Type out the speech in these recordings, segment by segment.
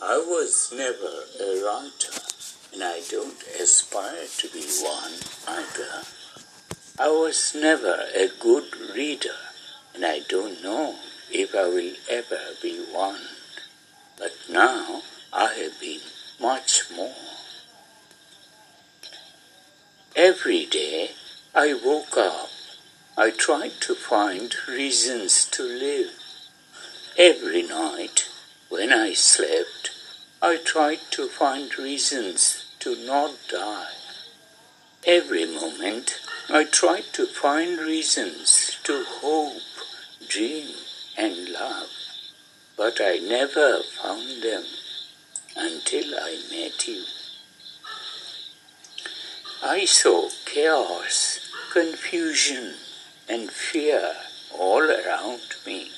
I was never a writer, and I don't aspire to be one either. I was never a good reader, and I don't know if I will ever be one. But now I have been much more. Every day I woke up, I tried to find reasons to live. Every night when I slept, I tried to find reasons to not die. Every moment I tried to find reasons to hope, dream, and love, but I never found them until I met you. I saw chaos, confusion, and fear all around me,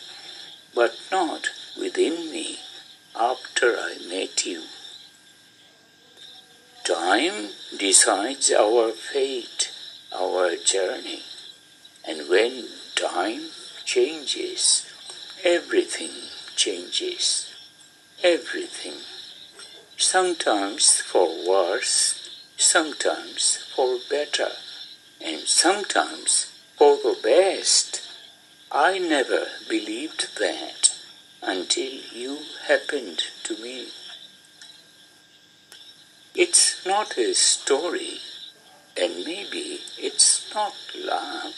but not within me after I met you. Time decides our fate, our journey, and when time changes, everything changes. Everything. Sometimes for worse, sometimes for better, and sometimes for the best. I never believed that until you happened to me. It's not a story, and maybe it's not love.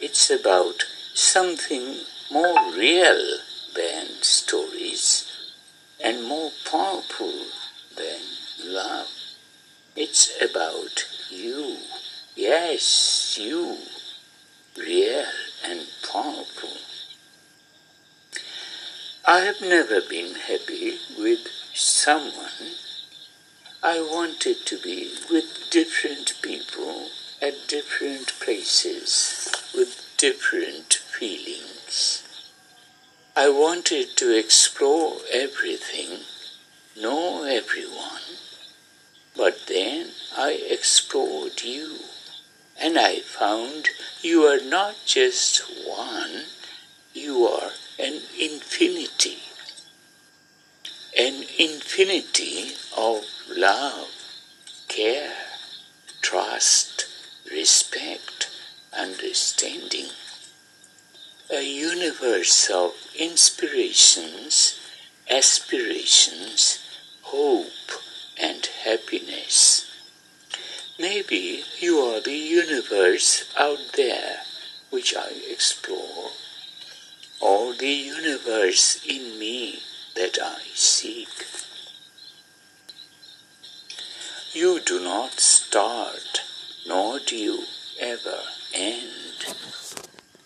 It's about something more real than stories and more powerful than love. It's about you. Yes, you. Real and powerful. I have never been happy with someone. I wanted to be with different people at different places with different feelings. I wanted to explore everything, know everyone but then I explored you, and I found you are not just one, you are an infinity. Infinity of love, care, trust, respect, understanding. A universe of inspirations, aspirations, hope, and happiness. Maybe you are the universe out there which I explore, or the universe in me that I seek. You do not start, nor do you ever end.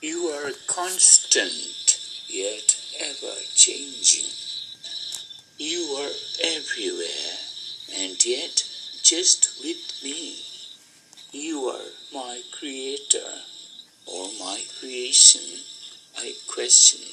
You are constant, yet ever changing. You are everywhere and yet just with me. You are my creator or my creation. I question.